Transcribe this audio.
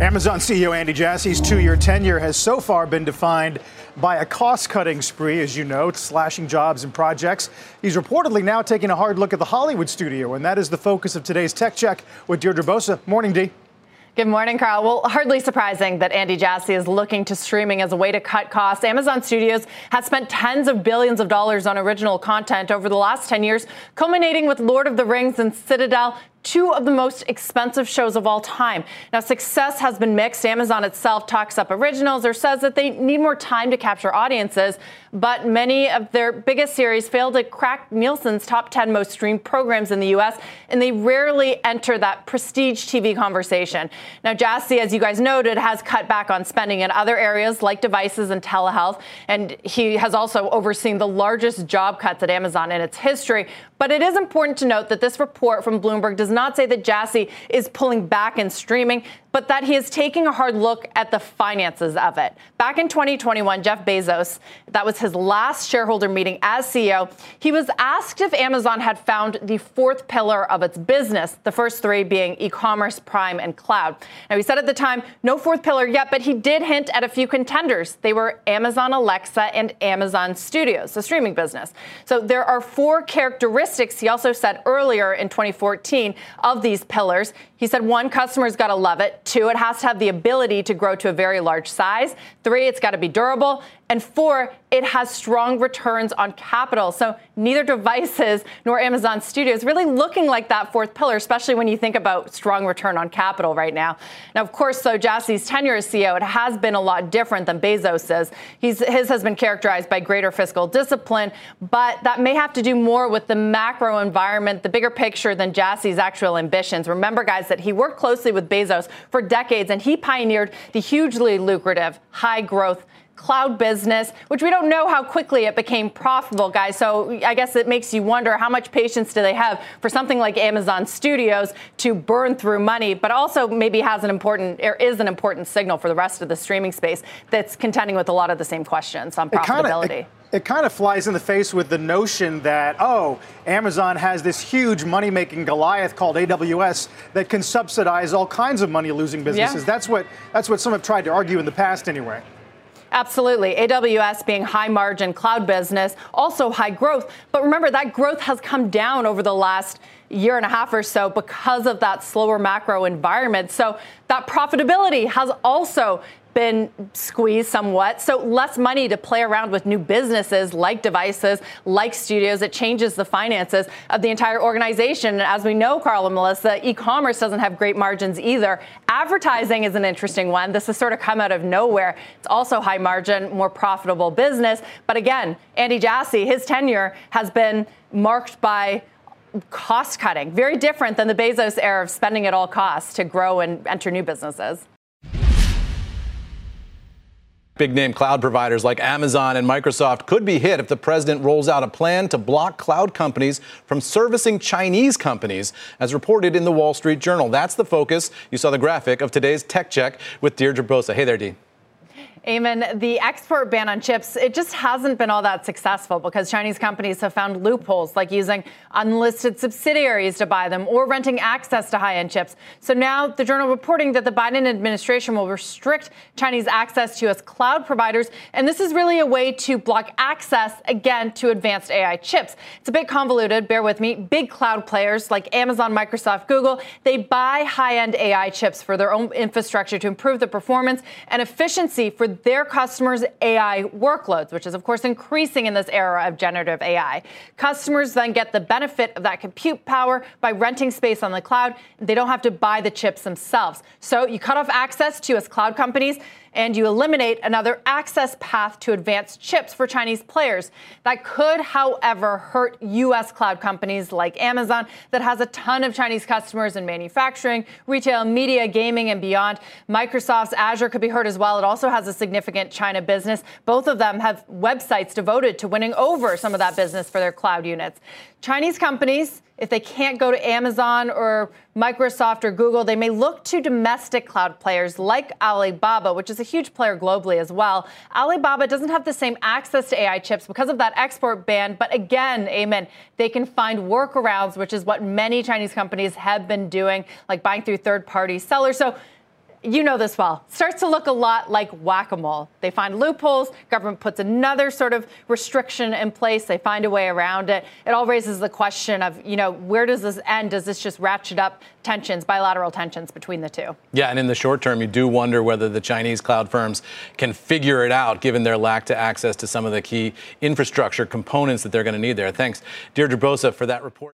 Amazon CEO Andy Jassy's two year tenure has so far been defined by a cost cutting spree, as you know, slashing jobs and projects. He's reportedly now taking a hard look at the Hollywood studio, and that is the focus of today's Tech Check with Deirdre Bosa. Morning, Dee. Good morning, Carl. Well, hardly surprising that Andy Jassy is looking to streaming as a way to cut costs. Amazon Studios has spent tens of billions of dollars on original content over the last 10 years, culminating with Lord of the Rings and Citadel two of the most expensive shows of all time. Now, success has been mixed. Amazon itself talks up originals or says that they need more time to capture audiences, but many of their biggest series fail to crack Nielsen's top 10 most streamed programs in the US, and they rarely enter that prestige TV conversation. Now, Jassy, as you guys noted, has cut back on spending in other areas like devices and telehealth, and he has also overseen the largest job cuts at Amazon in its history. But it is important to note that this report from Bloomberg does not say that Jassy is pulling back in streaming but that he is taking a hard look at the finances of it. Back in 2021, Jeff Bezos, that was his last shareholder meeting as CEO, he was asked if Amazon had found the fourth pillar of its business, the first three being e commerce, Prime, and cloud. Now, he said at the time, no fourth pillar yet, but he did hint at a few contenders. They were Amazon Alexa and Amazon Studios, the streaming business. So there are four characteristics, he also said earlier in 2014, of these pillars. He said, one, customers got to love it. Two, it has to have the ability to grow to a very large size. Three, it's got to be durable. And four, it has strong returns on capital. So neither devices nor Amazon Studios really looking like that fourth pillar, especially when you think about strong return on capital right now. Now, of course, so Jassy's tenure as CEO, it has been a lot different than Bezos's. He's, his has been characterized by greater fiscal discipline, but that may have to do more with the macro environment, the bigger picture than Jassy's actual ambitions. Remember, guys, that he worked closely with Bezos for decades and he pioneered the hugely lucrative, high growth cloud business, which we don't know how quickly it became profitable, guys. So I guess it makes you wonder how much patience do they have for something like Amazon Studios to burn through money, but also maybe has an important, or is an important signal for the rest of the streaming space that's contending with a lot of the same questions on profitability. It kind of flies in the face with the notion that, oh, Amazon has this huge money making Goliath called AWS that can subsidize all kinds of money losing businesses. Yeah. That's, what, that's what some have tried to argue in the past, anyway. Absolutely. AWS being high margin cloud business, also high growth. But remember, that growth has come down over the last year and a half or so because of that slower macro environment. So that profitability has also been squeezed somewhat. So less money to play around with new businesses like devices, like studios. It changes the finances of the entire organization. And as we know, Carl and Melissa, e-commerce doesn't have great margins either. Advertising is an interesting one. This has sort of come out of nowhere. It's also high margin, more profitable business. But again, Andy Jassy, his tenure has been marked by cost cutting, very different than the Bezos era of spending at all costs to grow and enter new businesses. Big name cloud providers like Amazon and Microsoft could be hit if the president rolls out a plan to block cloud companies from servicing Chinese companies, as reported in the Wall Street Journal. That's the focus. You saw the graphic of today's Tech Check with Deirdre Bosa. Hey there, Dee. Eamon, the export ban on chips, it just hasn't been all that successful because Chinese companies have found loopholes like using unlisted subsidiaries to buy them or renting access to high end chips. So now the journal reporting that the Biden administration will restrict Chinese access to U.S. cloud providers. And this is really a way to block access, again, to advanced AI chips. It's a bit convoluted, bear with me. Big cloud players like Amazon, Microsoft, Google, they buy high end AI chips for their own infrastructure to improve the performance and efficiency for their customers' AI workloads, which is, of course, increasing in this era of generative AI. Customers then get the benefit of that compute power by renting space on the cloud. They don't have to buy the chips themselves. So you cut off access to US cloud companies and you eliminate another access path to advanced chips for Chinese players. That could, however, hurt U.S. cloud companies like Amazon, that has a ton of Chinese customers in manufacturing, retail, media, gaming, and beyond. Microsoft's Azure could be hurt as well. It also has a significant China business. Both of them have websites devoted to winning over some of that business for their cloud units. Chinese companies if they can't go to Amazon or Microsoft or Google, they may look to domestic cloud players like Alibaba, which is a huge player globally as well. Alibaba doesn't have the same access to AI chips because of that export ban, but again, Eamon, they can find workarounds, which is what many Chinese companies have been doing, like buying through third party sellers. So you know this well, starts to look a lot like whack a mole. They find loopholes, government puts another sort of restriction in place, they find a way around it. It all raises the question of, you know, where does this end? Does this just ratchet up tensions, bilateral tensions between the two? Yeah, and in the short term, you do wonder whether the Chinese cloud firms can figure it out given their lack to access to some of the key infrastructure components that they're going to need there. Thanks, Deirdre Bosa, for that report.